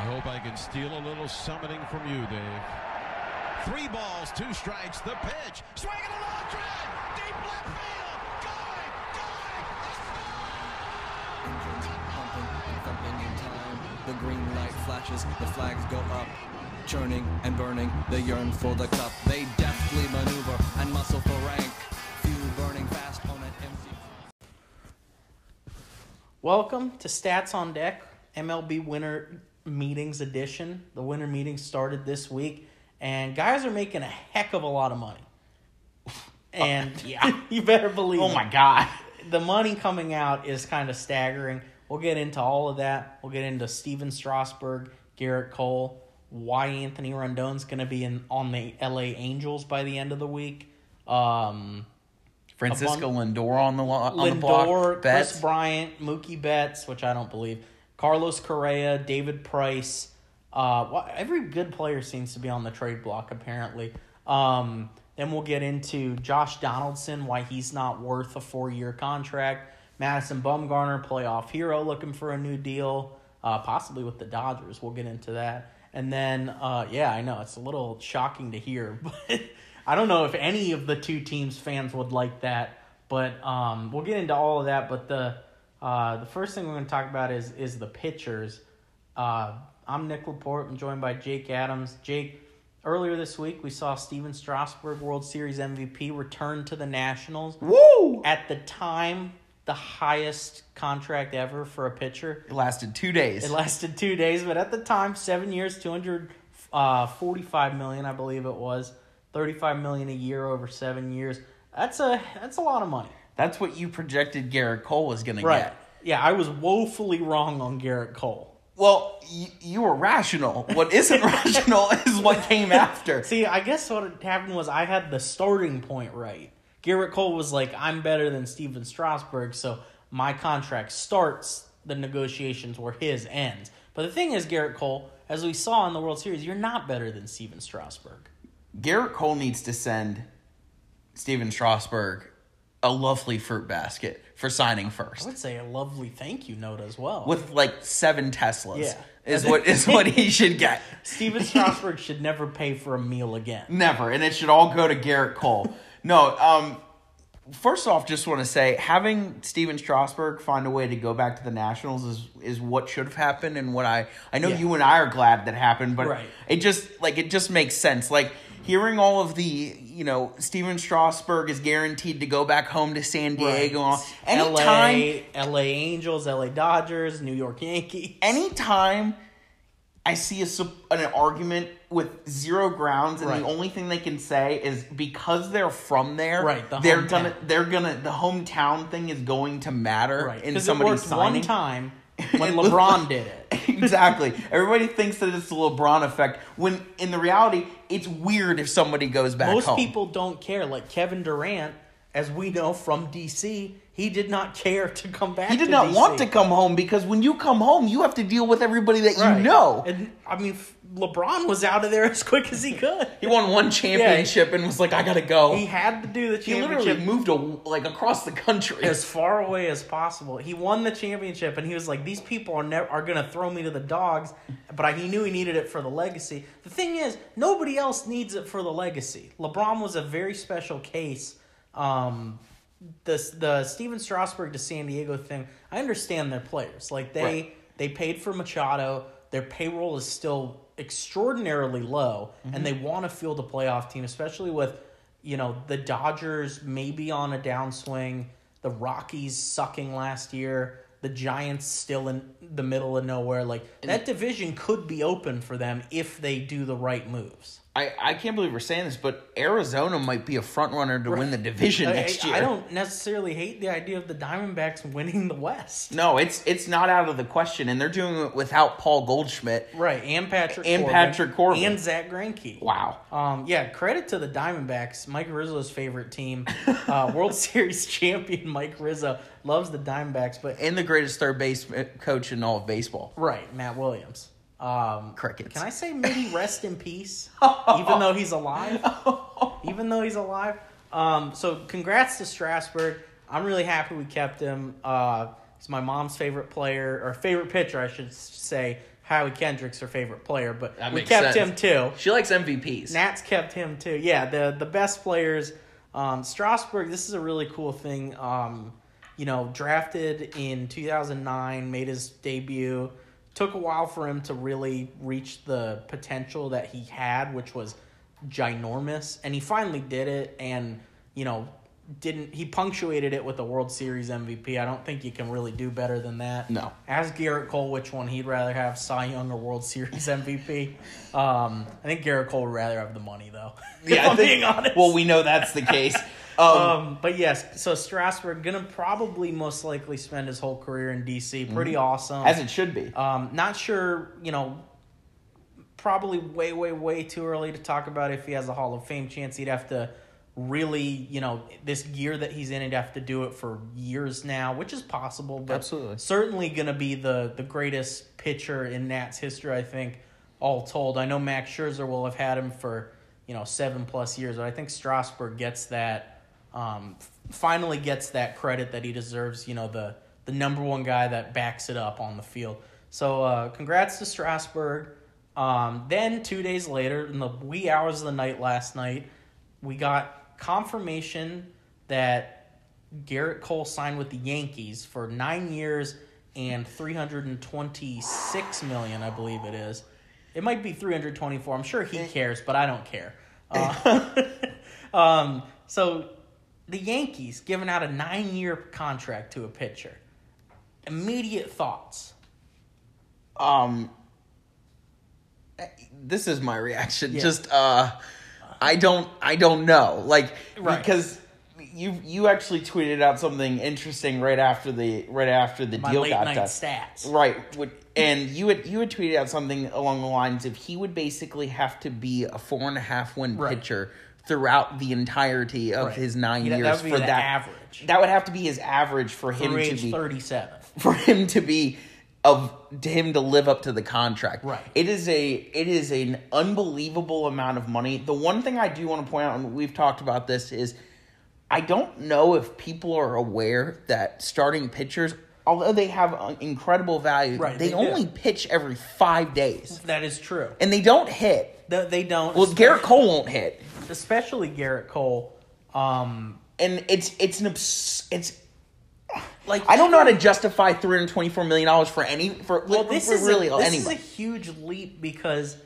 I hope I can steal a little summoning from you, Dave. Three balls, two strikes, the pitch. Swing and a long drive. Deep left field. Going, going. Engines pumping and thumping time. The green light flashes, the flags go up. Churning and burning, they yearn for the cup. They deftly maneuver and muscle for rank. Few burning fast on an empty. Welcome to Stats on Deck, MLB Winter Meetings Edition. The winter meetings started this week, and guys are making a heck of a lot of money. And yeah. you better believe Oh it. my god. the money coming out is kind of staggering. We'll get into all of that. We'll get into Stephen Strasburg, Gerrit Cole, why Anthony Rendon's going to be in on the LA Angels by the end of the week. Um, Francisco A Lindor on the lo- on the block. Lindor, Kris Bryant, Mookie Betts, which I don't believe, Carlos Correa, David Price. Uh, every good player seems to be on the trade block apparently. Um, then we'll get into Josh Donaldson, why he's not worth a four year contract. Madison Bumgarner, playoff hero, looking for a new deal, uh, possibly with the Dodgers. We'll get into that. And then, uh, yeah, I know it's a little shocking to hear, but I don't know if any of the two teams' fans would like that. But um, we'll get into all of that. But the uh, the first thing we're going to talk about is is the pitchers. Uh, I'm Nick Laporte. I'm joined by Jake Adams. Jake, earlier this week we saw Stephen Strasburg, World Series MVP, return to the Nationals. Woo! At the time, the highest contract ever for a pitcher. It lasted two days. It lasted two days, but at the time, seven years, two hundred uh, forty-five million, I believe it was, thirty-five million a year over seven years. That's a that's a lot of money, That's what you projected Gerrit Cole was going to right? get. Yeah, I was woefully wrong on Gerrit Cole. Well, y- you were rational. What isn't rational is what came after. See, I guess what happened was I had the starting point right. Gerrit Cole was like, "I'm better than Stephen Strasburg," so my contract starts. The negotiations were his ends. But the thing is, Gerrit Cole, as we saw in the World Series, you're not better than Stephen Strasburg. Gerrit Cole needs to send Stephen Strasburg a lovely fruit basket for signing first. I would say a lovely thank you note as well. With like seven Teslas. Yeah. Is what is what he should get. Stephen Strasburg should never pay for a meal again. Never. And it should all go to Gerrit Cole. no, um first off, just want to say having Stephen Strasburg find a way to go back to the Nationals is is what should have happened and what I I know Yeah. you and I are glad that happened, but Right. it just like it just makes sense. Like hearing all of the, you know, Stephen Strasburg is guaranteed to go back home to San Diego. Right. Anytime LA, LA Angels, LA Dodgers, New York Yankees. anytime I see a an argument with zero grounds, and Right. the only thing they can say is because they're from there, Right, the they're hometown. gonna they're gonna the hometown thing is going to matter Right. in somebody's signing. one time when LeBron did it. exactly. Everybody thinks that it's the LeBron effect when in the reality it's weird if somebody goes back Most home. people don't care. Like Kevin Durant, as we know from DC, he did not care to come back. he did not DC. want to come home because when you come home, you have to deal with everybody that Right. you know. And I mean, f- LeBron was out of there as quick as he could. He won one championship and was like, "I gotta go." He had to do the He literally moved a, like across the country. as far away as possible. He won the championship, and he was like, "These people are never are gonna throw me to the dogs." But I, he knew he needed it for the legacy. The thing is, nobody else needs it for the legacy. LeBron was a very special case. Um, the the Stephen Strasburg to San Diego thing. I understand their players. Like they Right. they paid for Machado. Their payroll is still extraordinarily low, Mm-hmm. and they want to field a playoff team, especially with you know the Dodgers maybe on a downswing, the Rockies sucking last year, the Giants still in the middle of nowhere. Like that division could be open for them if they do the right moves. I, I can't believe we're saying this, but Arizona might be a front runner to win the division I- next year. I don't necessarily hate the idea of the Diamondbacks winning the West. No, it's it's not out of the question, and they're doing it without Paul Goldschmidt. Right, and Patrick And Corbin, Patrick Corbin. and Zack Greinke. Wow. Um, yeah, credit to the Diamondbacks, Mike Rizzo's favorite team, uh, World Series champion Mike Rizzo loves the Diamondbacks, but And the greatest third base coach in all of baseball. right, Matt Williams. Um, Crickets. Can I say maybe rest in peace, even though he's alive? even though he's alive. Um, so congrats to Strasburg. I'm really happy we kept him. Uh, he's my mom's favorite player or favorite pitcher, I should say. Howie Kendrick's her favorite player, but That we kept sense. him too. She likes MVPs. Nats kept him too. Yeah, the the best players. Um, Strasburg. This is a really cool thing. Um, you know, drafted in 2009, made his debut. Took a while for him to really reach the potential that he had, which was ginormous, and he finally did it. And you know, didn't he punctuated it with a World Series MVP? I don't think you can really do better than that. No. Ask Gerrit Cole which one he'd rather have, Cy Young or World Series MVP. Um, I think Gerrit Cole would rather have the money though. Yeah, I'm think- being honest. Well, we know that's the case. Um, Um, but yes, so Strasburg gonna probably most likely spend his whole career in DC. Pretty awesome. Mm-hmm. as it should be. Um, not sure, you know, probably way, way, way too early to talk about if he has a Hall of Fame chance. He'd have to really, you know, this year that he's in, he'd have to do it for years now, which is possible, but Absolutely. certainly going to be the, the greatest pitcher in Nats history, I think, all told. I know Max Scherzer will have had him for, you know, seven plus years, but I think Strasburg gets that, um, finally gets that credit that he deserves, you know, the, the number one guy that backs it up on the field. So, uh, congrats to Strasburg. Um, then two days later, in the wee hours of the night last night, we got confirmation that Gerrit Cole signed with the Yankees for nine years and three hundred and twenty-six million, I believe it is. It might be three hundred twenty-four. I'm sure he cares, but I don't care. Uh, um, so the Yankees giving out a nine-year contract to a pitcher. Immediate thoughts. um this is my reaction Yeah. just uh i don't i don't know like Right. because you you actually tweeted out something interesting right after the right after the My deal late got night done stats. right and you had you had tweeted out something along the lines of he would basically have to be a four and a half win Right. pitcher throughout the entirety of Right. his nine Yeah, that years would be for the that average. that would have to be his average for him to be thirty-seven. for him to be of to him to live up to the contract. Right. It is a it is an unbelievable amount of money. The one thing I do want to point out, and we've talked about this, is I don't know if people are aware that starting pitchers, although they have incredible value, Right, they, they do. only pitch every five days, That is true. and they don't hit. They, they don't. Well, Gerrit Cole won't hit, especially Gerrit Cole. Um, and it's it's an abs- it's. like I don't know how to justify three hundred twenty four million dollars for any for, Well, this for is really a, this anybody. is a huge leap because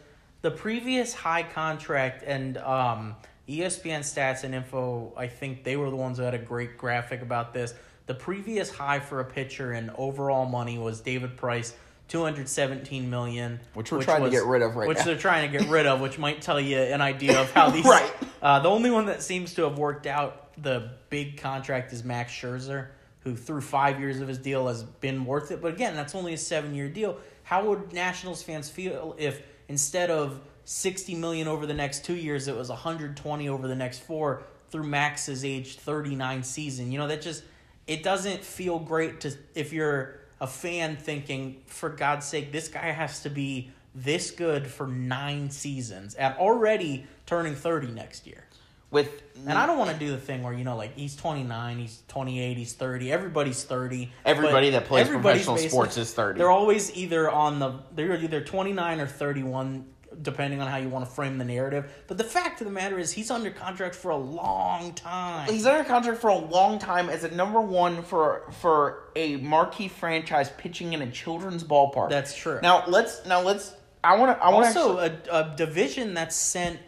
the previous high contract and um, ESPN stats and info. I think they were the ones who had a great graphic about this. The previous high for a pitcher in overall money was David Price. 217 million Which we're trying to get rid of right now. which now. they're trying to get rid of which might tell you an idea of how these Right. uh, the only one that seems to have worked out the big contract is Max Scherzer, who through five years of his deal has been worth it. But again, that's only a seven year deal. How would Nationals fans feel if instead of sixty million over the next two years, it was one hundred twenty over the next four through Max's age thirty nine season? You know that just it doesn't feel great to if you're a fan thinking, for God's sake, this guy has to be this good for nine seasons and already turning 30 next year. with And I don't want to do the thing where, you know, like he's 29, he's 28, he's 30, everybody's 30. Everybody that plays professional sports is 30. They're always either on the, they're either 29 or 31, depending on how you want to frame the narrative. But the fact of the matter is, he's under contract for a long time. He's under contract for a long time as a number one for for a marquee franchise pitching in a children's ballpark. That's true. Now let's now let's. I want to. I want also a, a division that's sent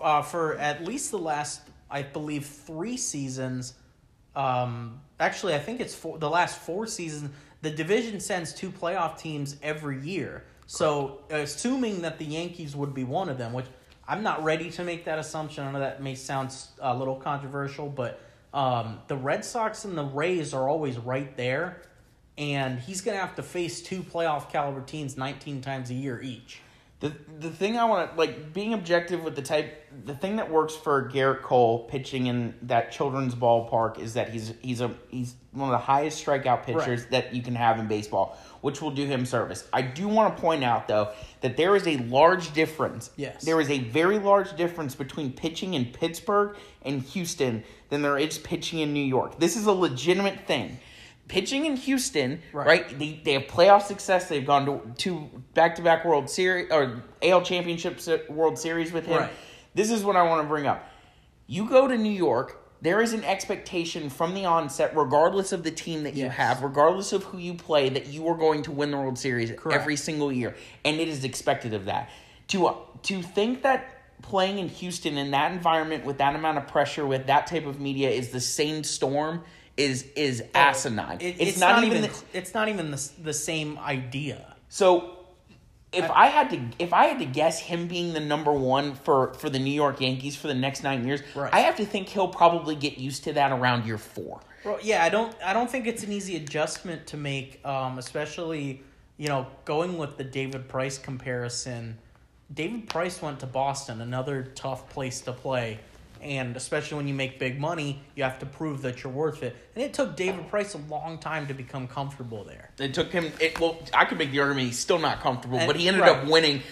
uh, for at least the last i believe three seasons um, actually i think it's four, the last four seasons the division sends two playoff teams every year so assuming that the yankees would be one of them which i'm not ready to make that assumption i know that may sound a little controversial but um, the red sox and the rays are always right there and he's going to have to face two playoff caliber teams 19 times a year each The the thing I want to like being objective with the type the thing that works for Gerrit Cole pitching in that children's ballpark is that he's he's a he's one of the highest strikeout pitchers Right. that you can have in baseball, which will do him service. I do want to point out though that there is a large difference. Yes. There is a very large difference between pitching in Pittsburgh and Houston than there is pitching in New York. This is a legitimate thing. Pitching in Houston, Right. right? They, they have playoff success. They've gone to two back to back World Series or AL Championships uh, World Series with him. Right. This is what I want to bring up. You go to New York. There is an expectation from the onset, regardless of the team that you have, regardless of who you play, that you are going to win the World Series Correct. every single year, and it is expected of that. To uh, to think that playing in Houston in that environment with that amount of pressure, with that type of media, is the same storm is is asinine. It- it's, not, even. the- it's not even the, the same idea. so if I, had to if I had to guess him being the number one for for the New York Yankees for the next nine years, Right. I have to think he'll probably get used to that around year four. Well, yeah, I don't. I don't think it's an easy adjustment to make, um, especially you know going with the David Price comparison. David Price went to Boston, another tough place to play, and especially when you make big money, you have to prove that you're worth it. And it took David Price a long time to become comfortable there. It took him. It well, I could make the argument he's still not comfortable, And- but he ended right. up winning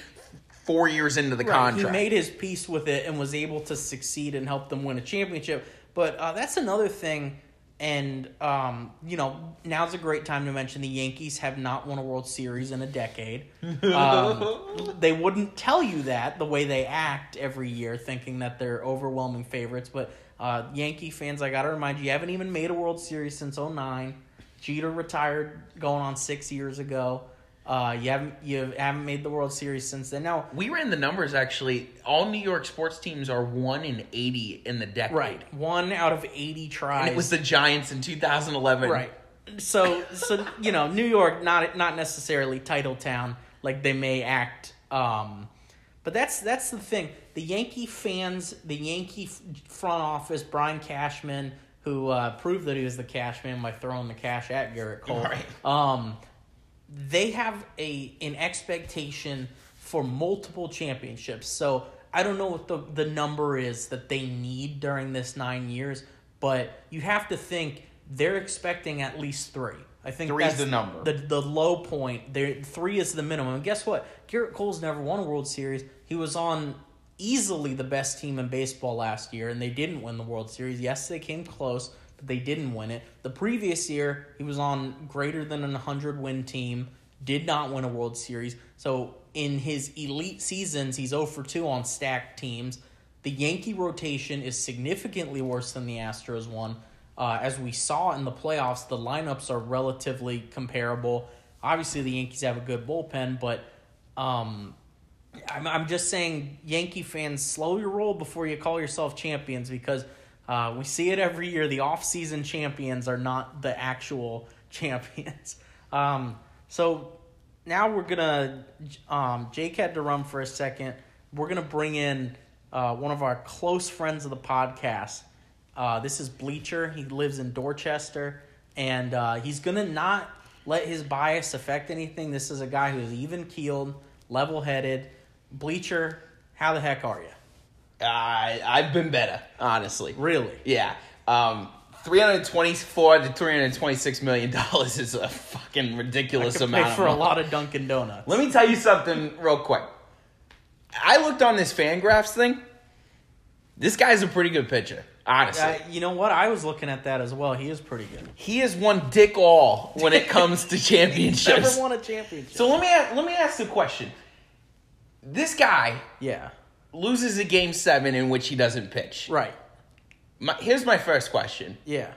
four years into the Right, contract. He made his peace with it and was able to succeed and help them win a championship. But uh, that's another thing. And, um, you know, now's a great time to mention the Yankees have not won a World Series in a decade. Um, they wouldn't tell you that the way they act every year, thinking that they're overwhelming favorites. But uh, Yankee fans, I got to remind you, you haven't even made a World Series since 09. Jeter retired going on six years ago. Uh, you haven't you haven't made the World Series since then. Now, we ran the numbers actually. All New York sports teams are one in eighty in the decade. Right. One out of 80 tries. And it was the Giants in 2011. right. So so you know, New York not not necessarily title town like they may act um but that's that's the thing. The Yankee fans, the Yankee front office, Brian Cashman who uh, proved that he was the Cashman by throwing the cash at Gerrit Cole. Right. Um they have a an expectation for multiple championships. So I don't know what the the number is that they need during this nine years, but you have to think they're expecting at least three. I think Three's that's the number. The the low point. There three is the minimum. And guess what? Gerrit Cole's never won a World Series. He was on easily the best team in baseball last year, and they didn't win the World Series. Yes, they came close, they didn't win it. The previous year, he was on greater than an 100 win team, did not win a World Series. So in his elite seasons, he's 0 for 2 on stacked teams. The Yankee rotation is significantly worse than the Astros one. Uh, as we saw in the playoffs, the lineups are relatively comparable. Obviously, the Yankees have a good bullpen, but um, I'm, I'm just saying, Yankee fans, slow your roll before you call yourself champions because uh, we see it every year. The off-season champions are not the actual champions. Um, so now we're gonna. Um, Jake had to run for a second. We're gonna bring in uh, one of our close friends of the podcast. Uh, this is Bleacher. He lives in Dorchester, and uh, he's gonna not let his bias affect anything. This is a guy who's even keeled, level headed. Bleacher, how the heck are you? I I've been better, honestly. Really? Yeah. Um, 324 to 326 million dollars is a fucking ridiculous amount for a lot of Dunkin' Donuts. Let me tell you something real quick. I looked on this Fangraphs thing. This guy's a pretty good pitcher, honestly. Uh, you know what? I was looking at that as well. He is pretty good. he has won dick all when it comes to championships. Never won a championship. So let me a- let me ask the question. This guy yeah, loses a game seven in which he doesn't pitch. right. My, here's my first question: Yeah.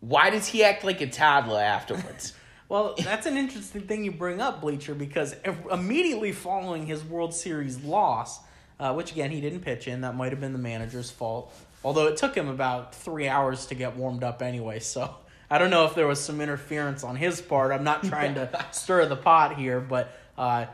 Why does he act like a toddler afterwards? Well, that's an interesting thing you bring up, Bleacher, because if- immediately following his World Series loss, uh, which again he didn't pitch in, that might have been the manager's fault. Although it took him about three hours to get warmed up anyway, so I don't know if there was some interference on his part. I'm not trying to stir the pot here, but uh,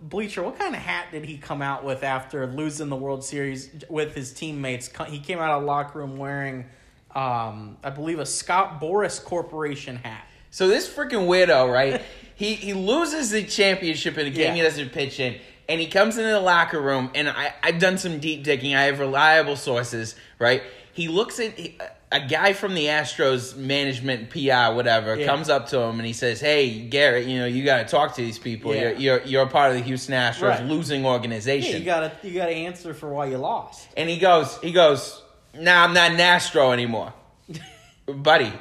Bleacher, what kind of hat did he come out with after losing the World Series with his teammates? He came out of the locker room wearing, um, I believe, a Scott Boras Corporation hat. so this freaking widow, right? he he loses the championship in a game he doesn't pitch in, and he comes into the locker room, and I I've done some deep digging. I have reliable sources, right? He looks at he, a guy from the Astros management, PI, whatever, Yeah. comes up to him and he says, "Hey, Gerrit, you know you got to talk to these people. Yeah. You're, you're you're a part of the Houston Astros Right. losing organization." Yeah, you gotta you gotta answer for why you lost. And he goes, he goes, nah, I'm not an Astro anymore. Buddy,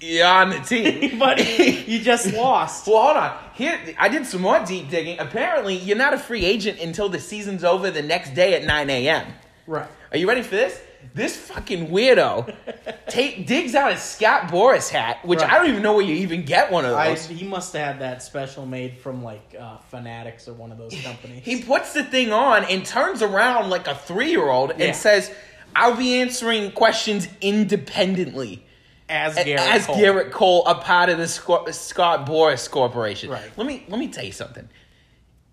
You're on the team. buddy. you just lost. Well, hold on. Here, I did some more deep digging. Apparently, you're not a free agent until the season's over the next day at 9 a.m. Right. Are you ready for this? This fucking weirdo take, digs out his Scott Boras hat, which Right. I don't even know where you even get one of I, those. he must have had that special made from like uh, Fanatics or one of those companies. he puts the thing on and turns around like a three year old Yeah. and says, I'll be answering questions independently. as Gerrit as Cole. Gerrit Cole, a part of the Sco- Scott Boras Corporation. Right. Let me let me tell you something.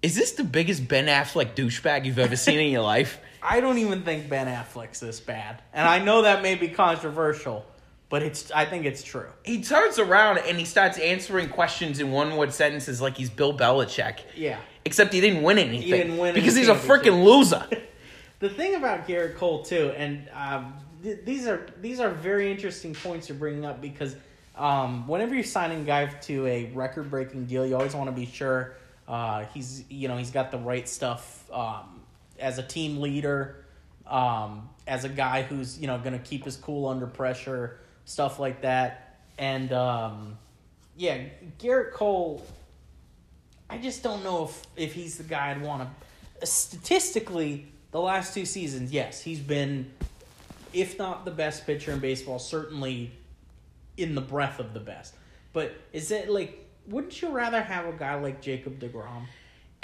Is this the biggest Ben Affleck douchebag you've ever seen in your life? I don't even think Ben Affleck's this bad, and I know that may be controversial, but it's. I think it's true. He turns around and he starts answering questions in one word sentences like he's Bill Belichick. Yeah. Except he didn't win anything. He didn't win because he's a freaking loser. The thing about Gerrit Cole too, and um, th- these are these are very interesting points you're bringing up because um, whenever you're signing a guy to a record breaking deal, you always want to be sure uh, he's you know he's got the right stuff um, as a team leader, um, as a guy who's you know going to keep his cool under pressure, stuff like that, and um, yeah, Gerrit Cole. I just don't know if if he's the guy I'd want to. Statistically, the last two seasons, yes, he's been, if not the best pitcher in baseball, certainly in the breath of the best. But is it like? Wouldn't you rather have a guy like Jacob Degrom?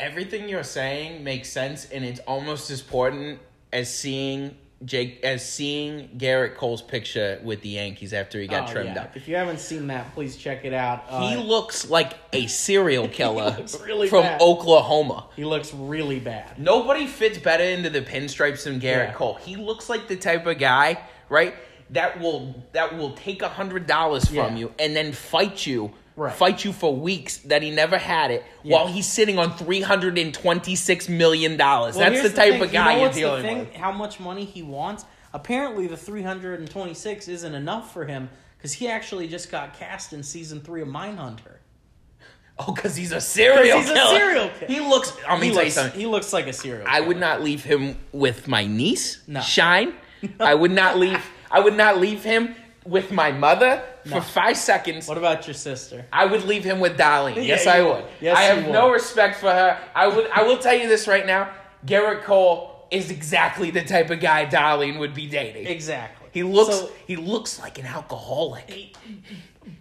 Everything you're saying makes sense, and it's almost as important as seeing Jake as seeing Gerrit Cole's picture with the Yankees after he got Oh, trimmed yeah. up. If you haven't seen that, please check it out. Uh, He looks like a serial killer really from bad. Oklahoma. he looks really bad. Nobody fits better into the pinstripes than Gerrit Yeah. Cole. He looks like the type of guy, right? That will that will take a hundred dollars from Yeah. you and then fight you, Right. fight you for weeks that he never had it, Yeah. while he's sitting on three hundred and twenty six million dollars. Well, That's the type thing. of guy you know you're dealing the thing? with. How much money he wants? Apparently, the 326 isn't enough for him because he actually just got cast in season three of Mindhunter. Oh, because he's a serial he's a killer. serial killer. He looks. He gonna tell you looks, something. he looks like a serial. I would not leave him with my niece, No. Shine. I would not leave. I would not leave him with my mother No. for five seconds. What about your sister? I would leave him with Darlene. Yeah, Yes, I would. Yes, I have no respect for her. I would. I will tell you this right now. Gerrit Cole is exactly the type of guy Darlene would be dating. Exactly. He looks. So- he looks like an alcoholic.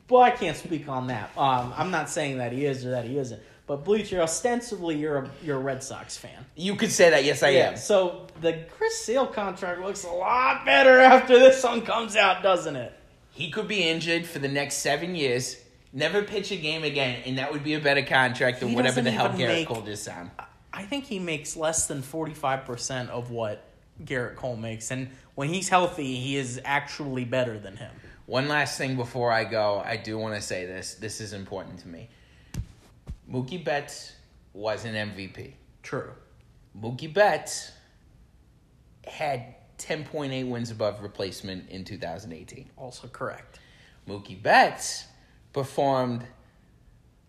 well, I can't speak on that. Um, I'm not saying that he is or that he isn't. But Bleacher, ostensibly, you're a you're a Red Sox fan. You could say that. Yes, I Yeah. am. So the Chris Sale contract looks a lot better after this one comes out, doesn't it? He could be injured for the next seven years. Never pitch a game again, and that would be a better contract than He whatever the hell Gerrit make- Cole just signed. I think he makes less than 45% of what Gerrit Cole makes. And when he's healthy, he is actually better than him. One last thing before I go, I do want to say this. This is important to me. Mookie Betts was an MVP. True. Mookie Betts had 10.8 wins above replacement in 2018. Also correct. Mookie Betts performed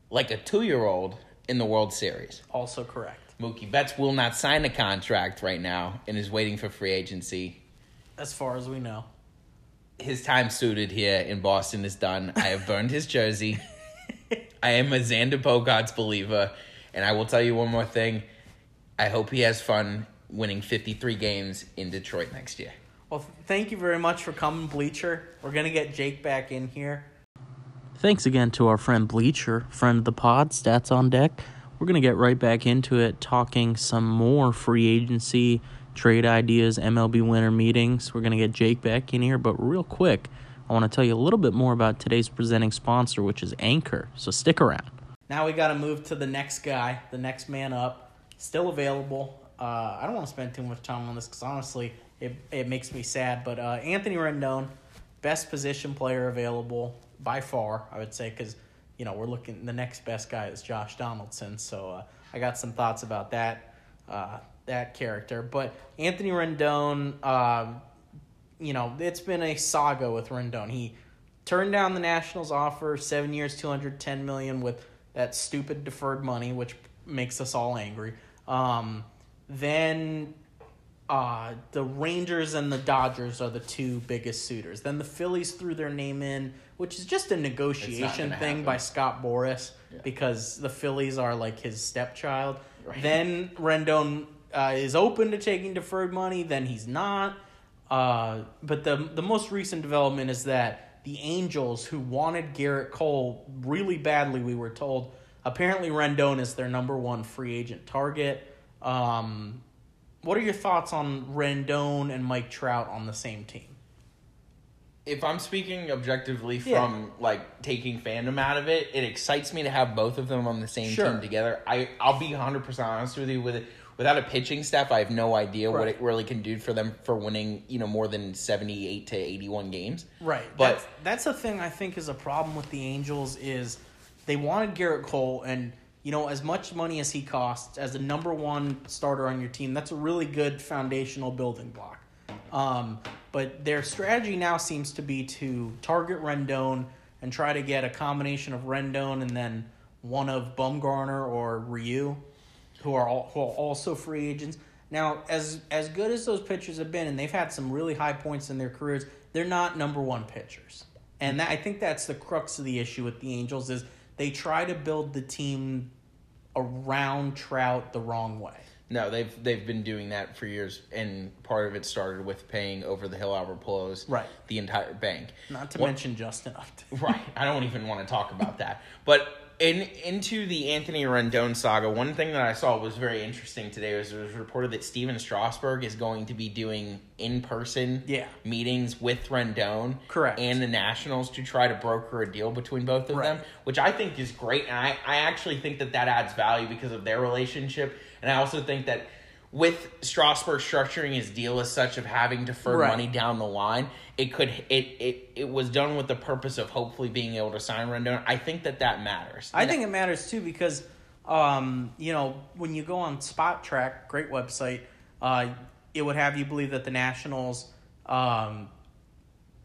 like a two year old in the World Series. Also correct. Mookie Betts will not sign a contract right now and is waiting for free agency. As far as we know. His time suited here in Boston is done. I have burned his jersey. I am a Xander Bogaerts believer. And I will tell you one more thing. I hope he has fun winning 53 games in Detroit next year. Well, thank you very much for coming, Bleacher. We're going to get Jake back in here. Thanks again to our friend Bleacher, friend of the pod, Stats on Deck. We're going to get right back into it, talking some more free agency, trade ideas, MLB winter meetings. We're going to get Jake back in here, but real quick, I want to tell you a little bit more about today's presenting sponsor, which is Anchor. So stick around. Now we got to move to the next guy, the next man up. Still available. Uh, I don't want to spend too much time on this because honestly, it, it makes me sad. But uh, Anthony Rendon, best position player available by far, I would say, because you know we're looking. The next best guy is Josh Donaldson. So uh, I got some thoughts about that uh, that character. But Anthony Rendon, um, you know, it's been a saga with Rendon. He turned down the Nationals offer, seven years, two hundred ten million, with that stupid deferred money, which makes us all angry. Um, then uh, the Rangers and the Dodgers are the two biggest suitors. Then the Phillies threw their name in, which is just a negotiation thing happen. by Scott Boras Yeah. because the Phillies are like his stepchild. Right. Then Rendon uh, is open to taking deferred money. Then he's not. Uh, but the the most recent development is that the Angels, who wanted Gerrit Cole really badly, we were told, apparently Rendon is their number one free agent target. Um, what are your thoughts on Rendon and Mike Trout on the same team? if I'm speaking objectively from Yeah. like taking fandom out of it, it excites me to have both of them on the same Sure. team together. I I'll be 100% honest with you with it. Without a pitching staff, I have no idea what it really can do for them for winning, you know, more than 78 to 81 games. Right. But- that's, that's the thing I think is a problem with the Angels is they wanted Gerrit Cole and you know as much money as he costs as a number one starter on your team, that's a really good foundational building block. Um, but their strategy now seems to be to target Rendon and try to get a combination of Rendon and then one of Bumgarner or Ryu, who are all, who are also free agents. Now, as as good as those pitchers have been, and they've had some really high points in their careers, they're not number one pitchers, and that, I think that's the crux of the issue with the Angels is they try to build the team around Trout the wrong way. No, they've they've been doing that for years, and part of it started with paying over the hill Albert Pujols Right. the entire bank. Not to What- mention Justin Upton. Right. I don't even want to talk about that. But in into the Anthony Rendon saga, one thing that I saw was very interesting today was it was reported that Stephen Strasburg is going to be doing in person Yeah. meetings with Rendon Correct. and the Nationals to try to broker a deal between both of Right. them, which I think is great. And I, I actually think that that adds value because of their relationship. And I also think that with Strasburg structuring his deal as such of having deferred Right. money down the line, it could it, it it was done with the purpose of hopefully being able to sign Rendon. I think that that matters. I think it matters too because, um, you know, when you go on Spotrac, great website, uh, it would have you believe that the Nationals, um,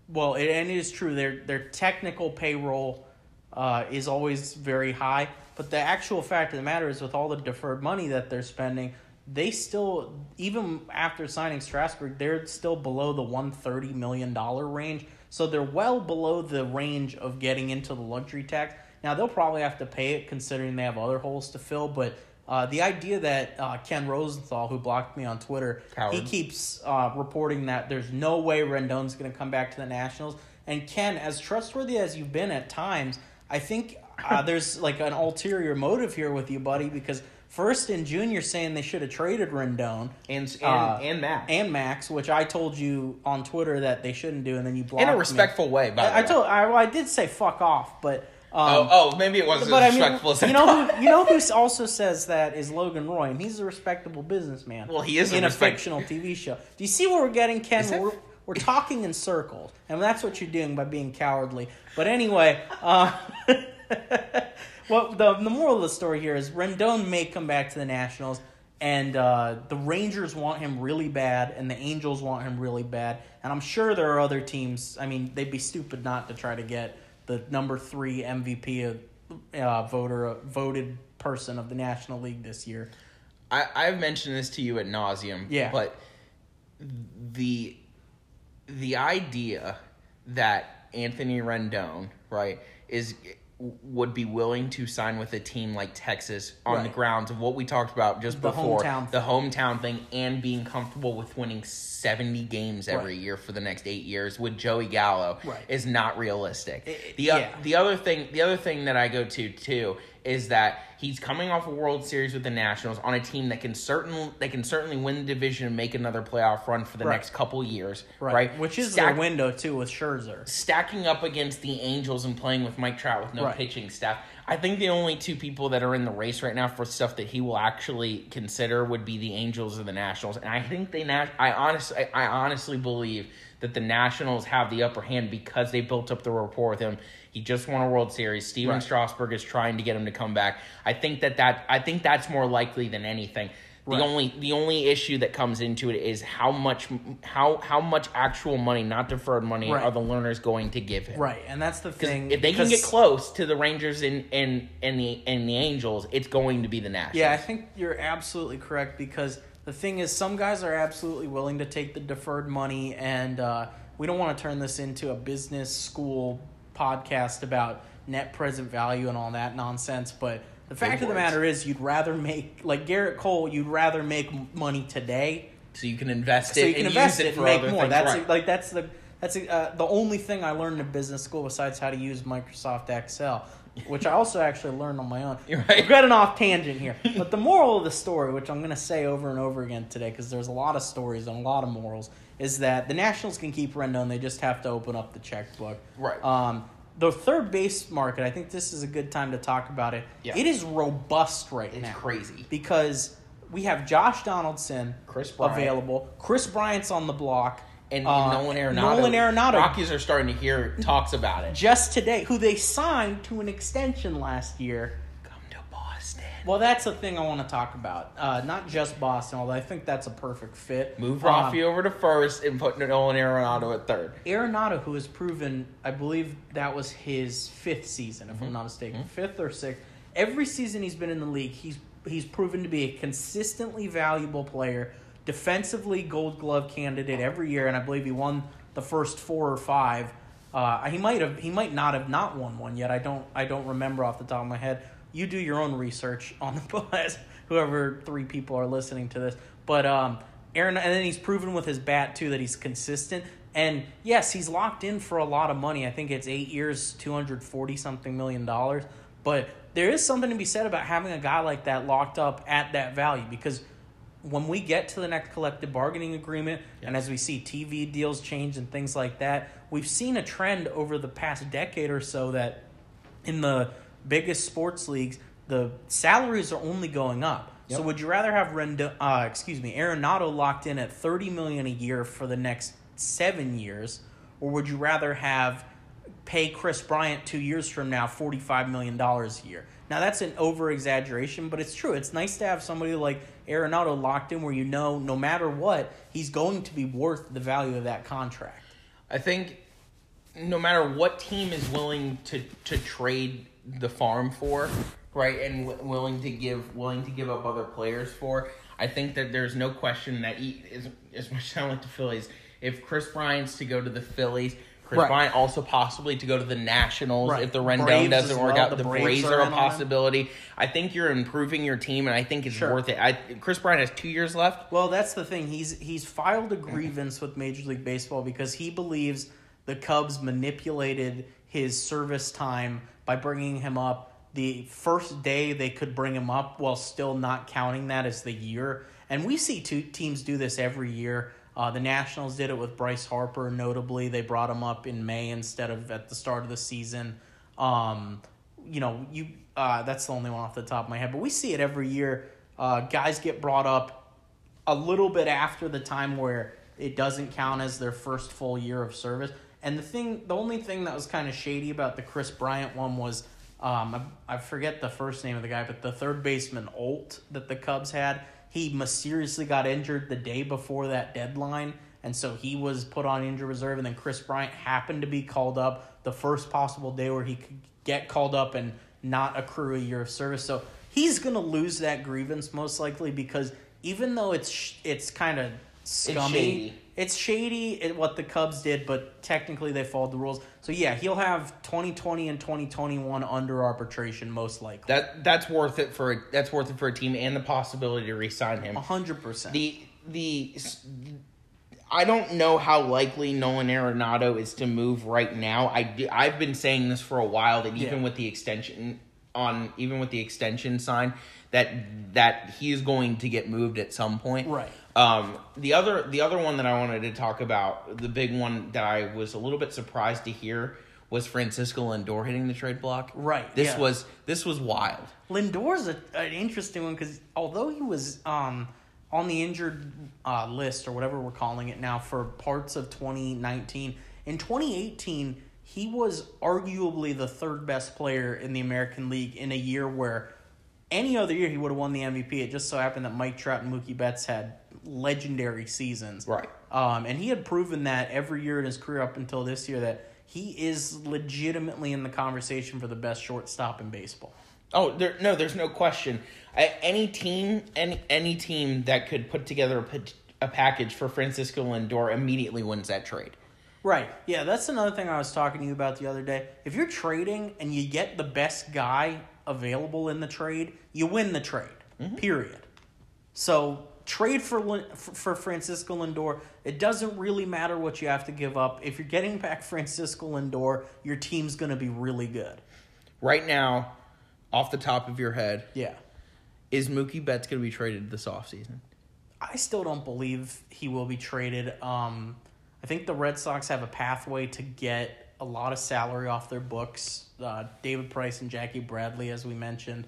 well, it, and it is true. Their their technical payroll uh, is always very high, but the actual fact of the matter is, with all the deferred money that they're spending, they still, even after signing Strasburg, they're still below the one thirty million dollar range. So they're well below the range of getting into the luxury tax. Now they'll probably have to pay it, considering they have other holes to fill. But uh, the idea that uh, Ken Rosenthal, who blocked me on Twitter, Coward. he keeps uh, reporting that there's no way Rendon's going to come back to the Nationals. And Ken, as trustworthy as you've been at times, I think uh, there's like an ulterior motive here with you, buddy. Because first in June, you're saying they should have traded Rendon and and, uh, and Matt and Max, which I told you on Twitter that they shouldn't do, and then you blocked in a me. respectful way. By the I, I told I, well, I did say fuck off, but um, Oh, oh, maybe it wasn't but as I mean, respectful you know, who, you know who also says that is Logan Roy, and he's a respectable businessman. Well, he is in a respect- fictional TV show. Do you see where we're getting, Ken? That- We're, we're talking in circles, and that's what you're doing by being cowardly. But anyway, uh, well, the the moral of the story here is Rendon may come back to the Nationals, and uh, the Rangers want him really bad, and the Angels want him really bad, and I'm sure there are other teams. I mean, they'd be stupid not to try to get the number three MVP of, uh, voter uh, voted person of the National League this year. I, I've mentioned this to you at nauseum. Yeah. But the the idea that Anthony Rendon, right, is would be willing to sign with a team like Texas on the grounds of what we talked about just The before hometown the hometown thing and being comfortable with winning 70 games every Right. year for the next 8 years with Joey Gallo Right. is not realistic. It- the yeah. the other thing the other thing that I go to too is that he's coming off a World Series with the Nationals on a team that can certain they can certainly win the division and make another playoff run for the Right. next couple years, Right, right? which is Stack- their window too with Scherzer. stacking up against the Angels and playing with Mike Trout with no Right. pitching staff. I think the only two people that are in the race right now for stuff that he will actually consider would be the Angels or the Nationals. And I think they I honestly I honestly believe that the Nationals have the upper hand because they built up the rapport with him. He just won a World Series. Stephen Right. Strasburg is trying to get him to come back. I think that that I think that's more likely than anything. The Right. only the only issue that comes into it is how much how how much actual money, not deferred money, Right. are the Lerners going to give him? Right, and that's the thing. If they can get close to the Rangers and and and the and the Angels, it's going to be the Nationals. Yeah, I think you're absolutely correct because The thing is, some guys are absolutely willing to take the deferred money, and uh, we don't want to turn this into a business school podcast about net present value and all that nonsense. But the fact of the matter is, you'd rather make like Gerrit Cole. You'd rather make money today So you can invest it. so it you can and invest it it and make other more. That's right. like that's the that's uh, the only thing I learned in business school besides how to use Microsoft Excel, which I also actually learned on my own. You're right. We're getting off tangent here, but the moral of the story, which I'm going to say over and over again today, because there's a lot of stories and a lot of morals, is that the Nationals can keep Rendon. They just have to open up the checkbook. Right. Um, the third base market, I think this is a good time to talk about it. Yeah. It is robust right It's now It's crazy. because we have Josh Donaldson Kris Bryant. available. Kris Bryant's on the block. And, and Uh, Nolan Arenado. Nolan Arenado. Rockies are starting to hear talks about it. Just today, who they signed to an extension last year. Come to Boston. Well, that's the thing I want to talk about. Uh, not just Boston, although I think that's a perfect fit. Move Um, Rafi over to first and put Nolan Arenado at third. Arenado, who has proven, I believe that was his fifth season, Mm-hmm. if I'm not mistaken, fifth or sixth. Every season he's been in the league, he's he's proven to be a consistently valuable player, defensively Gold Glove candidate every year, and I believe he won the first four or five. Uh, he might have, he might not have not won one yet. I don't, I don't remember off the top of my head. You do your own research on the podcast. Whoever three people are listening to this, but um, Aaron, and then he's proven with his bat too that he's consistent. And yes, he's locked in for a lot of money. I think it's eight years, two hundred forty something million dollars. But there is something to be said about having a guy like that locked up at that value because when we get to the next collective bargaining agreement and as we see TV deals change and things like that, we've seen a trend over the past decade or so that in the biggest sports leagues, the salaries are only going up. So would you rather have Rendo, uh, excuse me, Arenado locked in at thirty million a year for the next seven years, or would you rather have pay Kris Bryant two years from now forty five million dollars a year? Now that's an over exaggeration, but it's true. It's nice to have somebody like Arenado locked in where you know no matter what he's going to be worth the value of that contract. I think no matter what team is willing to, to trade the farm for, right, and w- willing to give willing to give up other players for, I think that there's no question that he, as, as much as I like the Phillies, if Kris Bryant's to go to the Phillies, Kris Right. Bryant also possibly to go to the Nationals Right. if the Rendon Braves doesn't work well. out. The The, Braves Braves, are a possibility. I think you're improving your team, and I think it's Sure. worth it. I, Kris Bryant has two years left. Well, that's the thing. He's he's filed a grievance with Major League Baseball because he believes the Cubs manipulated his service time by bringing him up the first day they could bring him up while still not counting that as the year. And we see two teams do this every year. Uh, the Nationals did it with Bryce Harper. Notably, they brought him up in May instead of at the start of the season. Um, you know, you uh, that's the only one off the top of my head, but we see it every year. Uh, guys get brought up a little bit after the time where it doesn't count as their first full year of service. And the thing, the only thing that was kind of shady about the Kris Bryant one was, um, I, I forget the first name of the guy, but the third baseman Olt that the Cubs had, he mysteriously got injured the day before that deadline, and so he was put on injured reserve. And then Kris Bryant happened to be called up the first possible day where he could get called up and not accrue a year of service. So he's gonna lose that grievance most likely because even though it's sh- it's kind of scummy. It's shady at what the Cubs did, but technically they followed the rules. So yeah, he'll have 2020 and 2021 under arbitration most likely. That that's worth it for that's worth it for a team and the possibility to re-sign him. 100%. The the I don't know how likely Nolan Arenado is to move right now. I I've been saying this for a while that even Yeah. with the extension on even with the extension sign that that he is going to get moved at some point. Right. Um, the other the other one that I wanted to talk about, the big one that I was a little bit surprised to hear was Francisco Lindor hitting the trade block. Right, This yeah. was this was wild. Lindor's a, an interesting one because although he was um, on the injured uh, list or whatever we're calling it now for parts of 2019, in 2018 he was arguably the third best player in the American League in a year where any other year he would have won the MVP. It just so happened that Mike Trout and Mookie Betts had legendary seasons. Right. Um, and he had proven that every year in his career up until this year that he is legitimately in the conversation for the best shortstop in baseball. Oh, there, no, there's no question. I, any team, any any team that could put together a, a package for Francisco Lindor immediately wins that trade. Right. Yeah, that's another thing I was talking to you about the other day. If you're trading and you get the best guy available in the trade, you win the trade. Period. So trade for for for Francisco Lindor. It doesn't really matter what you have to give up. If you're getting back Francisco Lindor, your team's going to be really good. Right now, off the top of your head, Yeah. is Mookie Betts going to be traded this offseason? I still don't believe he will be traded. Um, I think the Red Sox have a pathway to get a lot of salary off their books. Uh, David Price and Jackie Bradley, as we mentioned.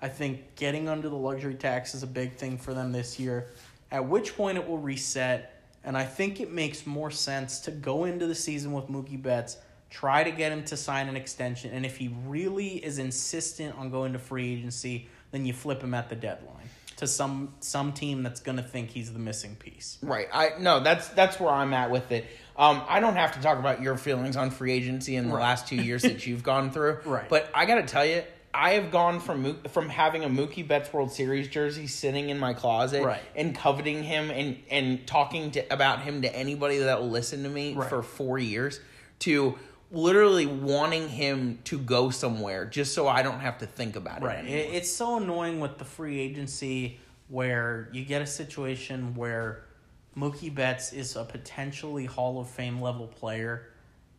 I think getting under the luxury tax is a big thing for them this year, at which point it will reset. And I think it makes more sense to go into the season with Mookie Betts, try to get him to sign an extension. And if he really is insistent on going to free agency, then you flip him at the deadline to some some team that's going to think he's the missing piece. Right. I no, that's that's where I'm at with it. Um, I don't have to talk about your feelings on free agency in the Right. last two years that you've gone through. Right. But I got to tell you, I have gone from from having a Mookie Betts World Series jersey sitting in my closet Right. and coveting him and and talking to, about him to anybody that will listen to me Right. for four years to literally wanting him to go somewhere just so I don't have to think about it. Right. anymore. It's so annoying with the free agency where you get a situation where Mookie Betts is a potentially Hall of Fame level player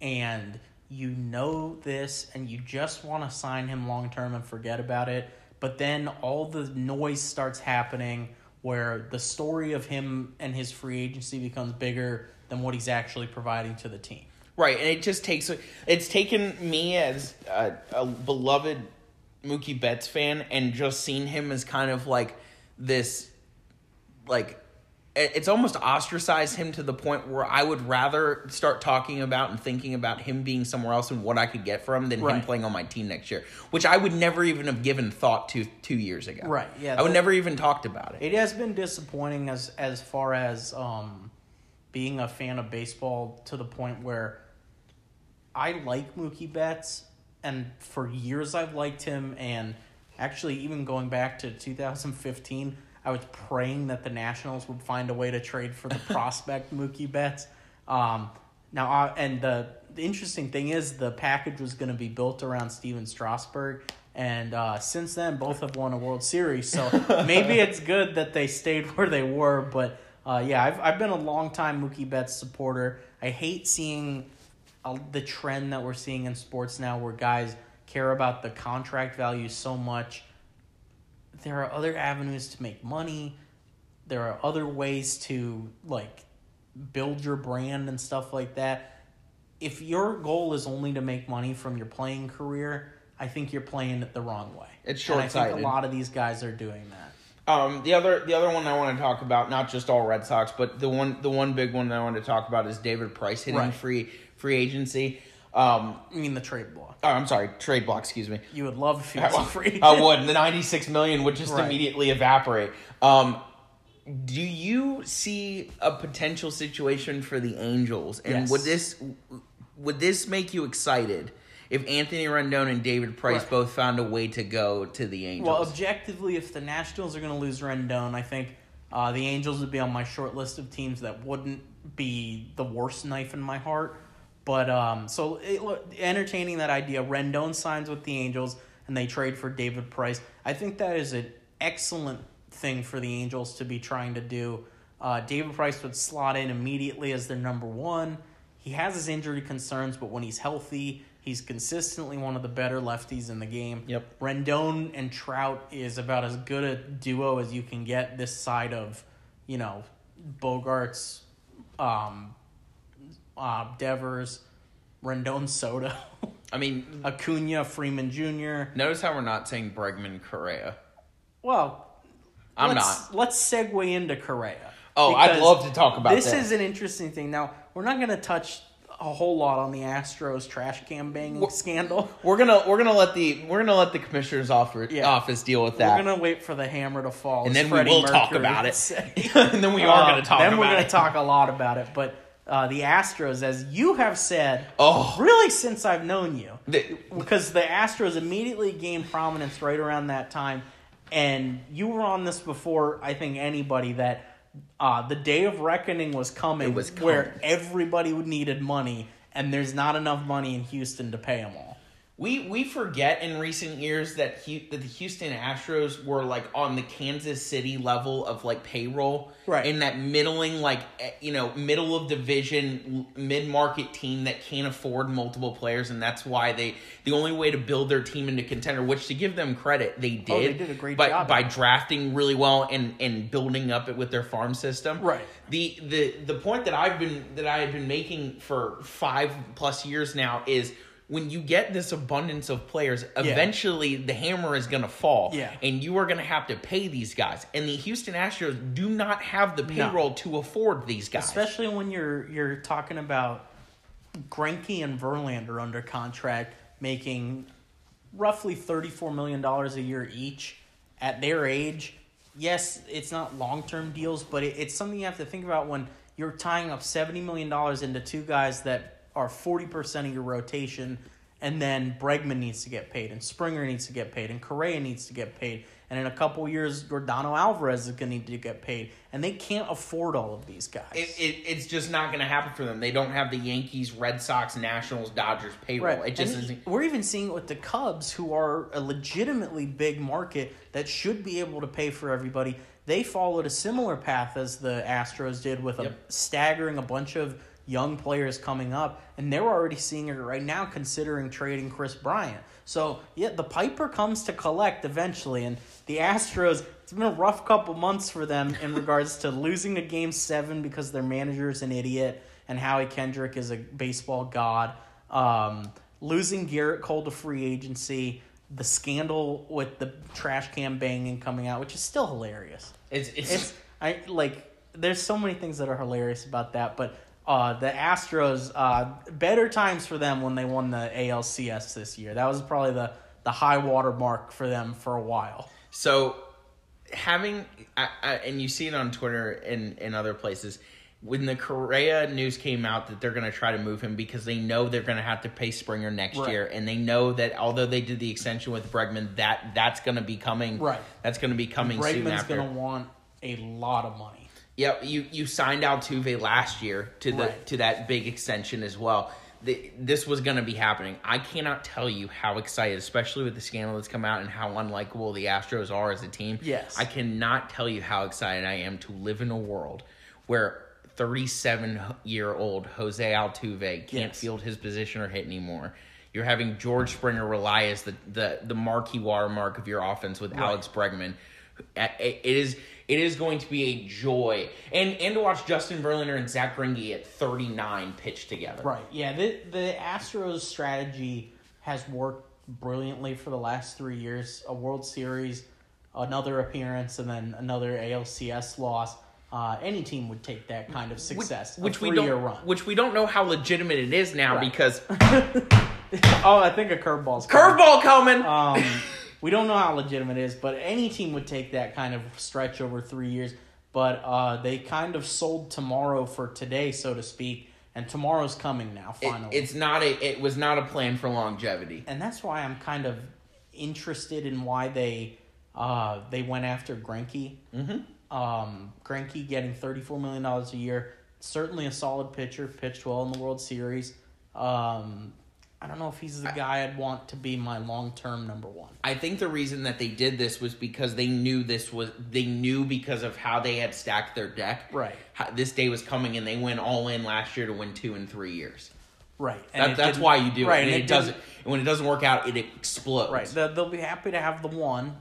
and you know this and you just want to sign him long term and forget about it. But then all the noise starts happening where the story of him and his free agency becomes bigger than what he's actually providing to the team. Right, and it just takes it's taken me as a, a beloved Mookie Betts fan and just seen him as kind of like this, like it's almost ostracized him to the point where I would rather start talking about and thinking about him being somewhere else and what I could get from him than him playing on my team next year, which I would never even have given thought to two years ago. Right, yeah, I would the- never even talked about it. It has been disappointing as as far as um, being a fan of baseball to the point where I like Mookie Betts, and for years I've liked him, and actually even going back to 2015, I was praying that the Nationals would find a way to trade for the prospect Mookie Betts. Um, now, uh, and the, the interesting thing is the package was going to be built around Stephen Strasburg. And uh, since then, both have won a World Series. So maybe it's good that they stayed where they were. But uh, yeah, I've, I've been a long time Mookie Betts supporter. I hate seeing uh, the trend that we're seeing in sports now where guys care about the contract value so much. There are other avenues to make money. There are other ways to like build your brand and stuff like that. If your goal is only to make money from your playing career, I think you're playing it the wrong way. It's And I think a lot of these guys are doing that. Um, the other the other one I want to talk about, not just all Red Sox, but the one the one big one that I want to talk about is David Price hitting Right. free free agency. Um, I mean, the trade block. oh, I'm sorry, trade block. Excuse me. You would love if he was free. I would. The 96 million would just Right. immediately evaporate. Um, do you see a potential situation for the Angels, and Yes. would this would this make you excited if Anthony Rendon and David Price Right. both found a way to go to the Angels? Well, objectively, if the Nationals are going to lose Rendon, I think uh, the Angels would be on my short list of teams that wouldn't be the worst knife in my heart. But um, so it, entertaining that idea, Rendon signs with the Angels and they trade for David Price. I think that is an excellent thing for the Angels to be trying to do. Uh, David Price would slot in immediately as their number one. He has his injury concerns, but when he's healthy, he's consistently one of the better lefties in the game. Yep. Rendon and Trout is about as good a duo as you can get this side of, you know, Bogaerts, um, uh, Devers, Rendon Soto, I mean, Acuna, Freeman Jr. notice how we're not saying Bregman Correa. Well, I'm let's, not. Let's segue into Correa. Oh, I'd love to talk about this. that. is an interesting thing. Now, we're not going to touch a whole lot on the Astros trash can banging scandal. We're gonna we're gonna let the we're gonna let the commissioner's office Yeah. office deal with that. We're gonna wait for the hammer to fall, And then we Freddie will talk Mercury about would it. and then we are Uh, gonna talk about it. And Then about we're gonna it. talk a lot about it. But uh, the Astros, as you have said, Oh. really since I've known you, The- because the Astros immediately gained prominence right around that time, and you were on this before I think anybody that uh, the day of reckoning was coming, was where coming. everybody needed money, and there's not enough money in Houston to pay them all. We we forget in recent years that Hu- that the Houston Astros were like on the Kansas City level of like payroll, Right. In that middling, like eh, you know, middle of division, mid market team that can't afford multiple players, and that's why they the only way to build their team into contender, which to give them credit, they did. Oh, they did a great by, job. by drafting really well and and building up it with their farm system, Right. the the the point that I've been that I have been making for five plus years now is when you get this abundance of players, eventually the hammer is going to fall, Yeah. and you are going to have to pay these guys. And the Houston Astros do not have the payroll to afford these guys. Especially when you're you're talking about Greinke and Verlander under contract making roughly thirty four million dollars a year each at their age. Yes, it's not long term deals, but it, it's something you have to think about when you're tying up seventy million dollars into two guys that are forty percent of your rotation, and then Bregman needs to get paid, and Springer needs to get paid, and Correa needs to get paid, and in a couple years, Yordan Alvarez is going to need to get paid, and they can't afford all of these guys. it, it, it's just not going to happen for them. They don't have the Yankees, Red Sox, Nationals, Dodgers payroll. It just And isn't. We're even seeing it with the Cubs, who are a legitimately big market that should be able to pay for everybody. They followed a similar path as the Astros did with a staggering a bunch of young players coming up, and they're already seeing it right now, considering trading Kris Bryant. So yeah, the Piper comes to collect eventually, and the Astros. It's been a rough couple months for them in regards to losing a game seven because their manager is an idiot and Howie Kendrick is a baseball god. Um, losing Gerrit Cole to free agency, the scandal with the trash can banging coming out, which is still hilarious. It's, it's, It's I like. There's so many things that are hilarious about that, but uh, the Astros, uh, better times for them when they won the ALCS this year. That was probably the the high water mark for them for a while. So, having I, I, and you see it on Twitter and and other places. When the Correa news came out that they're going to try to move him because they know they're going to have to pay Springer next Right. year, and they know that although they did the extension with Bregman, that that's going to be coming. Right. That's going to be coming soon Bregman's going to want a lot of money. Yep, you you signed Altuve last year to the Right. to that big extension as well. The, this was going to be happening. I cannot tell you how excited, especially with the scandal that's come out and how unlikable the Astros are as a team. Yes. I cannot tell you how excited I am to live in a world where 37 year old Jose Altuve can't Yes. field his position or hit anymore. You're having George Springer rely as the, the, the marquee watermark of your offense with Alex Bregman. It is it is going to be a joy, and and to watch Justin Verlander and Zack Greinke at 39 pitch together. Right. Yeah. The the Astros strategy has worked brilliantly for the last three years. A World Series, another appearance, and then another ALCS loss. Uh, any team would take that kind of success. which, a we three-year don't run. which we don't know how legitimate it is now Right. because oh, I think a curveball's coming. curveball coming. Um, we don't know how legitimate it is, but any team would take that kind of stretch over three years. But uh, they kind of sold tomorrow for today, so to speak, and tomorrow's coming now. It- Finally, it's not a it was not a plan for longevity. and that's why I'm kind of interested in why they uh, they went after Greinke. Mm-hmm. Um, Greinke getting thirty four million dollars a year, certainly a solid pitcher, pitched well in the World Series. Um, I don't know if he's the guy I'd want to be my long term number one. I think the reason that they did this was because they knew this was they knew because of how they had stacked their deck. Right. How, this day was coming, and they went all in last year to win two and three years. Right, That, that's why you do right, it. And and it, didn't- doesn't. And when it doesn't work out, it explodes. Right, they'll, they'll be happy to have the one,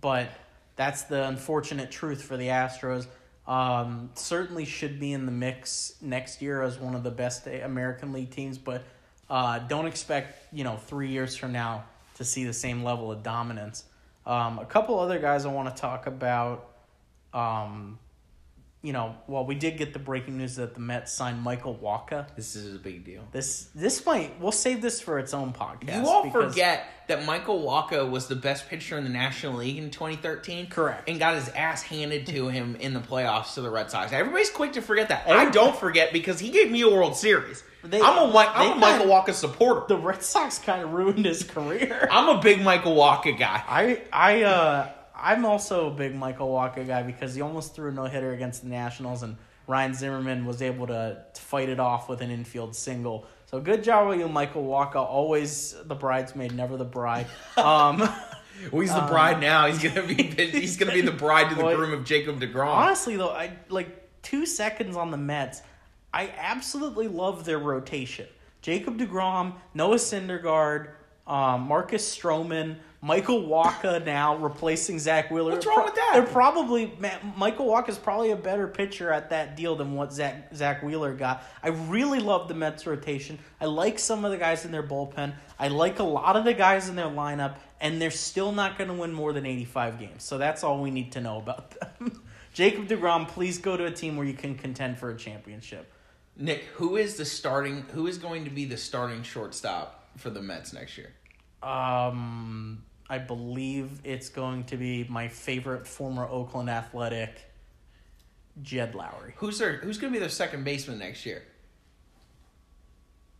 but that's the unfortunate truth for the Astros. Um, certainly should be in the mix next year as one of the best American League teams, but uh, don't expect you know three years from now to see the same level of dominance. Um, a couple other guys I want to talk about. Um, you know, well, we did get the breaking news that the Mets signed Michael Wacha. This is a big deal. This this might we'll save this for its own podcast. You all forget that Michael Wacha was the best pitcher in the National League in 2013. Correct. And got his ass handed to him in the playoffs to the Red Sox. Everybody's quick to forget that. Every- I don't forget because he gave me a World Series. They- I'm a, Mi- I'm a Michael kinda- Wacha supporter. the Red Sox kind of ruined his career. I'm a big Michael Wacha guy. I I uh I'm also a big Michael Wacha guy because he almost threw a no hitter against the Nationals and Ryan Zimmerman was able to, to fight it off with an infield single. So good job with you, Michael Wacha. Always the bridesmaid, never the bride. Um, Well, he's the bride now. He's gonna be he's gonna be the bride to the Well, groom of Jacob deGrom. honestly though, I like two seconds on the Mets. I absolutely love their rotation. Jacob deGrom, Noah Syndergaard, um, Marcus Stroman, Michael Wacha now replacing Zack Wheeler. What's wrong with that? They're probably Ma- Michael Wacha is probably a better pitcher at that deal than what Zack Zack Wheeler got. I really love the Mets rotation. I like some of the guys in their bullpen. I like a lot of the guys in their lineup, and they're still not going to win more than eighty five games. So that's all we need to know about them. Jacob deGrom, please go to a team where you can contend for a championship. Nick, who is the starting? Who is going to be the starting shortstop for the Mets next year? Um, I believe it's going to be my favorite former Oakland Athletic, Jed Lowrie. Who's their Who's going to be their second baseman next year?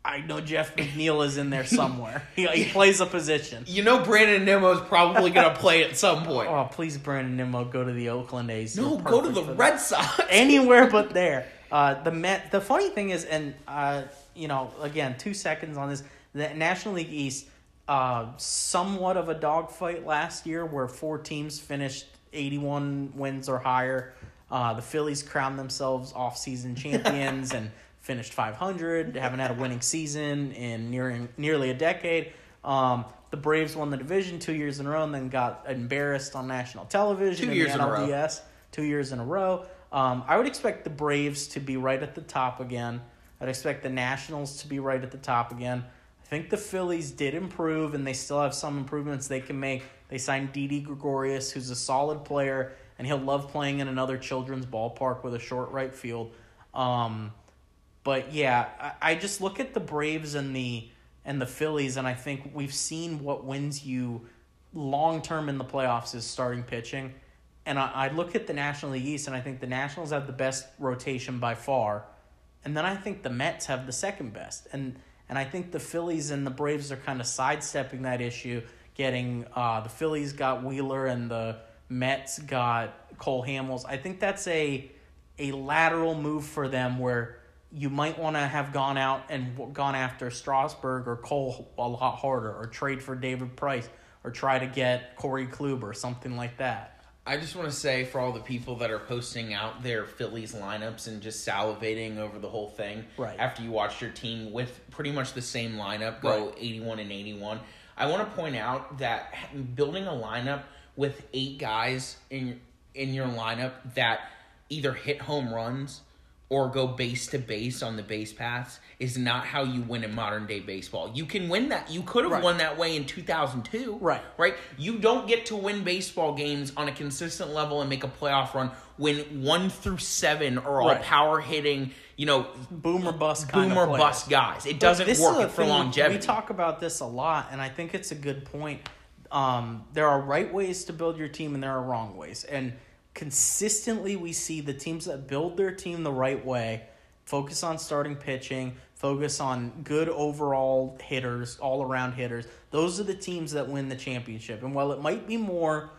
I know Jeff McNeil is in there somewhere. he, he plays a position. You know, Brandon Nimmo is probably going to play at some point. Oh, please, Brandon Nimmo, go to the Oakland A's. no, go to the that. Red Sox. Anywhere but there. Uh, the Met. The funny thing is, and uh, you know, again, two seconds on this. The National League East, uh, somewhat of a dogfight last year, where four teams finished eighty-one wins or higher. Uh, the Phillies crowned themselves off-season champions and finished five hundred. Haven't had a winning season in nearing nearly a decade. Um, the Braves won the division two years in a row, and then got embarrassed on national television. Two in years the in a row. NLDS two years in a row. Um, I would expect the Braves to be right at the top again. I'd expect the Nationals to be right at the top again. I think the Phillies did improve, and they still have some improvements they can make. They signed Didi Gregorius, who's a solid player, and he'll love playing in another children's ballpark with a short right field. Um, but yeah, I, I just look at the Braves and the and the Phillies, and I think we've seen what wins you long term in the playoffs is starting pitching. And I, I look at the National League East, and I think the Nationals have the best rotation by far, and then I think the Mets have the second best, and and I think the Phillies and the Braves are kind of sidestepping that issue. Getting uh, the Phillies got Wheeler and the Mets got Cole Hamels. I think that's a a lateral move for them where you might want to have gone out and gone after Strasburg or Cole a lot harder, or trade for David Price, or try to get Corey Kluber, something like that. I just want to say for all the people that are posting out their Phillies lineups and just salivating over the whole thing Right. after you watch your team with pretty much the same lineup go Right. 81 and 81. I want to point out that building a lineup with eight guys in in your lineup that either hit home runs or go base to base on the base paths is not how you win in modern day baseball. You can win that. You could have Right. won that way in 2002. Right. Right? You don't get to win baseball games on a consistent level and make a playoff run when 1 through 7 are all Right. power hitting, you know, Boomer bust boomer bust guys. It doesn't work for thing, longevity. We talk about this a lot, and I think it's a good point. Um, there are right ways to build your team, and there are wrong ways. And consistently, we see the teams that build their team the right way focus on starting pitching, focus on good overall hitters, all around hitters. Those are the teams that win the championship. And while it might be more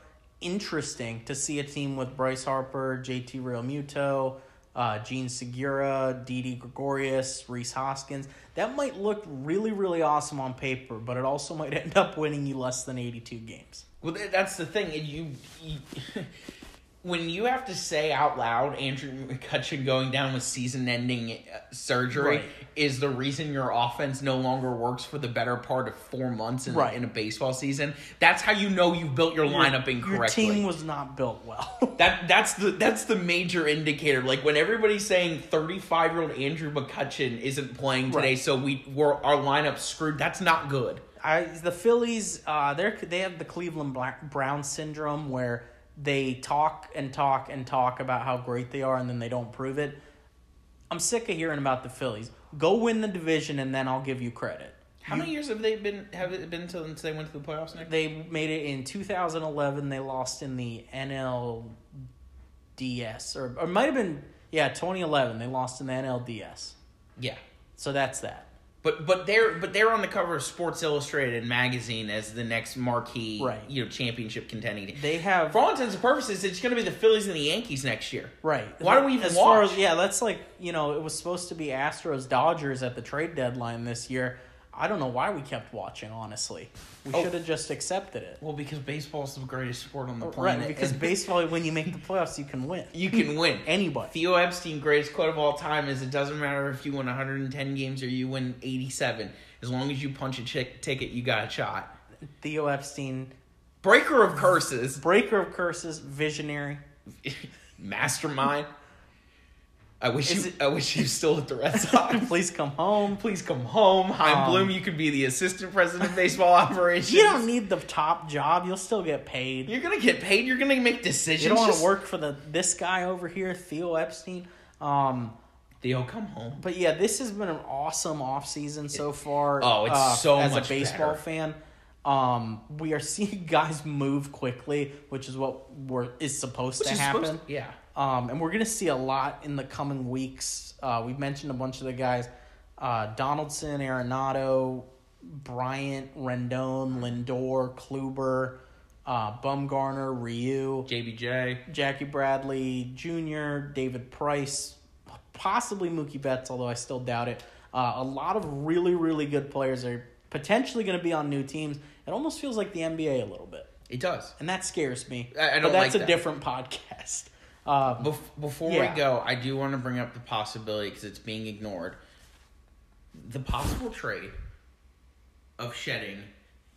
interesting to see a team with Bryce Harper, JT Realmuto, uh, Jean Segura, Didi Gregorius, Rhys Hoskins. That might look really, really awesome on paper, but it also might end up winning you less than 82 games. Well, that's the thing. You, you when you have to say out loud Andrew McCutchen going down with season-ending uh, surgery Right. is the reason your offense no longer works for the better part of four months in, Right. in a baseball season. That's how you know you've built your lineup incorrectly. Your team was not built well. That that's the that's the major indicator. Like when everybody's saying thirty five year old Andrew McCutchen isn't playing today, Right. so we we're our lineup screwed. That's not good. I the Phillies, uh, they they have the Cleveland Black Brown syndrome where they talk and talk and talk about how great they are and then they don't prove it. I'm sick of hearing about the Phillies. Go win the division and then I'll give you credit. How many years have they been? Have it been since they went to the playoffs? Nick? They made it in 2011. They lost in the NLDS, or, or it might have been, yeah, 2011. They lost in the NLDS. Yeah, So that's that. But but they're but they're on the cover of Sports Illustrated magazine as the next marquee, Right. You know, championship contending. team. They have For all intents and purposes, it's going to be the Phillies and the Yankees next year. Right. Why do we even as Far watch? as, yeah, that's like you know, it was supposed to be Astros Dodgers at the trade deadline this year. I don't know why we kept watching. Honestly, we Oh. should have just accepted it. Well, because baseball is the greatest sport on the Right, planet. because baseball, when you make the playoffs, you can win. you can win. Anybody. Theo Epstein, greatest quote of all time, is it doesn't matter if you win 110 games or you win 87. As long as you punch a chick ticket, you got a shot. Theo Epstein, Breaker of curses, breaker of curses, visionary. mastermind. I wish Is you. it- I wish you still at the Red Sox. Please come home. Please come home, Chaim Um, Bloom. You could be the assistant president of baseball operations. You don't need the top job. You'll still get paid. You're gonna get paid. You're gonna make decisions. You don't want Just- to work for the this guy over here, Theo Epstein. Um, Theo, come home. But yeah, this has been an awesome off season so far. Oh, it's uh, so as much a baseball better. fan. Um, we are seeing guys move quickly, which is what we're is supposed Which to is happen. supposed- yeah. Um, and we're gonna see a lot in the coming weeks. Uh, we've mentioned a bunch of the guys: uh, Donaldson, Arenado, Bryant, Rendon, Lindor, Kluber, uh, Bumgarner, Ryu. JBJ. Jackie Bradley Jr., David Price, possibly Mookie Betts, although I still doubt it. Uh, a lot of really, really good players are potentially going to be on new teams. It almost feels like the NBA a little bit, It does. and that scares me. I- I don't but that's like a that. different podcast. Um, Bef- before Yeah. we go, I do want to bring up the possibility because it's being ignored. The possible trade of shedding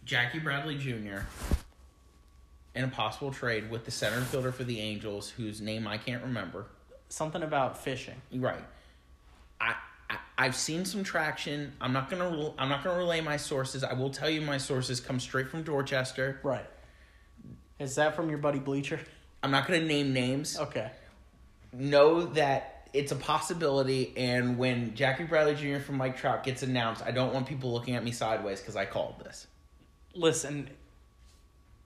Jackie Bradley Jr. and a possible trade with the center fielder for the Angels, whose name I can't remember. something about fishing. Right. I, I I've seen some traction. I'm not gonna I'm not gonna relay my sources. I will tell you my sources come straight from Dorchester. Right. Is that from your buddy Bleacher? I'm not gonna name names. Okay. know that it's a possibility and when Jackie Bradley Jr. from Mike Trout gets announced, I don't want people looking at me sideways because I called this. Listen,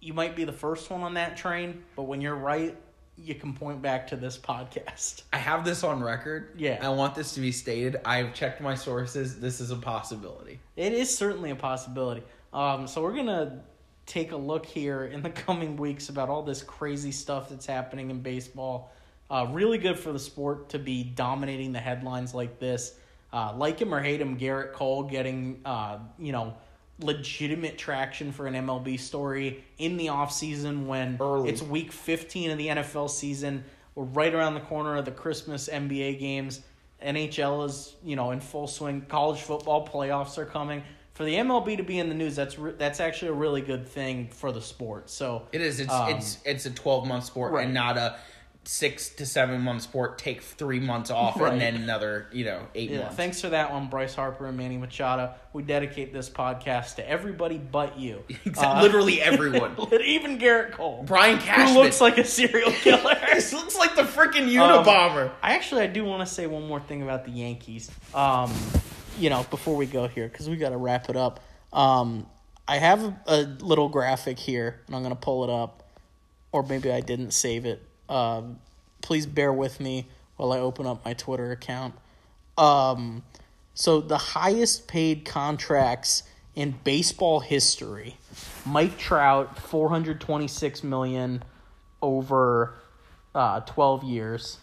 you might be the first one on that train, but when you're right, you can point back to this podcast. I have this on record. Yeah. I want this to be stated. I've checked my sources. This is a possibility. It is certainly a possibility. Um, so we're gonna take a look here in the coming weeks about all this crazy stuff that's happening in baseball. Uh, really good for the sport to be dominating the headlines like this. Uh, like him or hate him, Gerrit Cole getting uh, you know legitimate traction for an MLB story in the offseason when Early. it's week 15 of the NFL season. We're right around the corner of the Christmas NBA games. NHL is, you know, in full swing. College football playoffs are coming. For the MLB to be in the news, that's re- that's actually a really good thing for the sport. So It is. It's um, it's it's a twelve month sport Right. and not a six to seven month sport. Take three months off Right. and then another you know eight yeah, months. thanks for that one, Bryce Harper and Manny Machado. We dedicate this podcast to everybody but you. Except Uh, literally everyone. even Gerrit Cole, Brian Cashman who looks like a serial killer. Looks like the freaking Um, Unabomber. I actually I do want to say one more thing about the Yankees. Um, you know, before we go here because we got to wrap it up. Um, I have a, a little graphic here, and I'm gonna pull it up, or maybe I didn't save it. Um, please bear with me while I open up my Twitter account. Um, so the highest paid contracts in baseball history: Mike Trout, four hundred twenty-six million over uh, 12 years.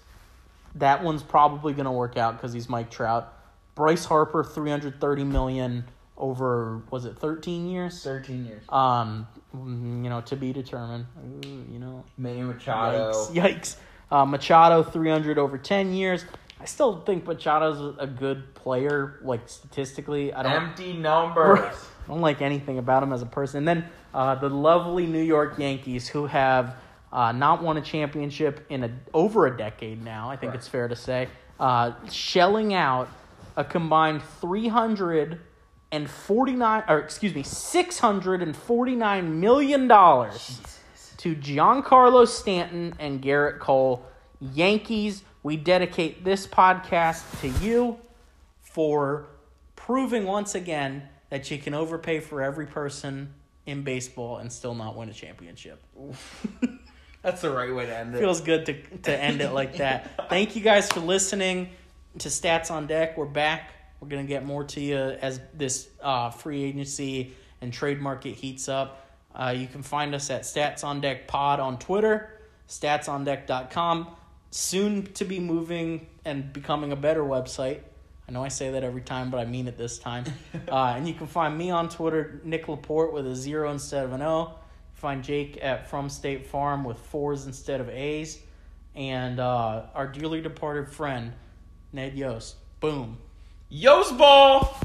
That one's probably going to work out because he's Mike Trout. Bryce Harper, 330 million over, was it 13 years? Thirteen years. Um, mm, you know, to be determined. Ooh, you know, Manny Machado. yikes. Yikes. Uh, Machado, 300 over 10 years. I still think Machado's a good player, like statistically. I don't. Empty numbers. I don't like anything about him as a person. And then uh, the lovely New York Yankees, who have uh, not won a championship in a over a decade now. I think Correct. it's fair to say, uh, shelling out a combined three hundred and forty nine, or excuse me, six hundred and forty nine million dollars to Giancarlo Stanton and Gerrit Cole. Yankees, we dedicate this podcast to you for proving once again that you can overpay for every person in baseball and still not win a championship. That's the right way to end it. Feels good to, to end it like that. Thank you guys for listening to Stats on Deck. We're back. We're going to get more to you as this uh, free agency and trade market heats up. Uh, you can find us at Stats on Deck Pod on Twitter, statsondeck.com. Soon to be moving and becoming a better website. I know I say that every time, but I mean it this time. uh, and you can find me on Twitter, Nick Laporte, with a zero instead of an O. Find Jake at From State Farm with fours instead of A's. And uh, our dearly departed friend, Ned Yost. Boom. Yost ball.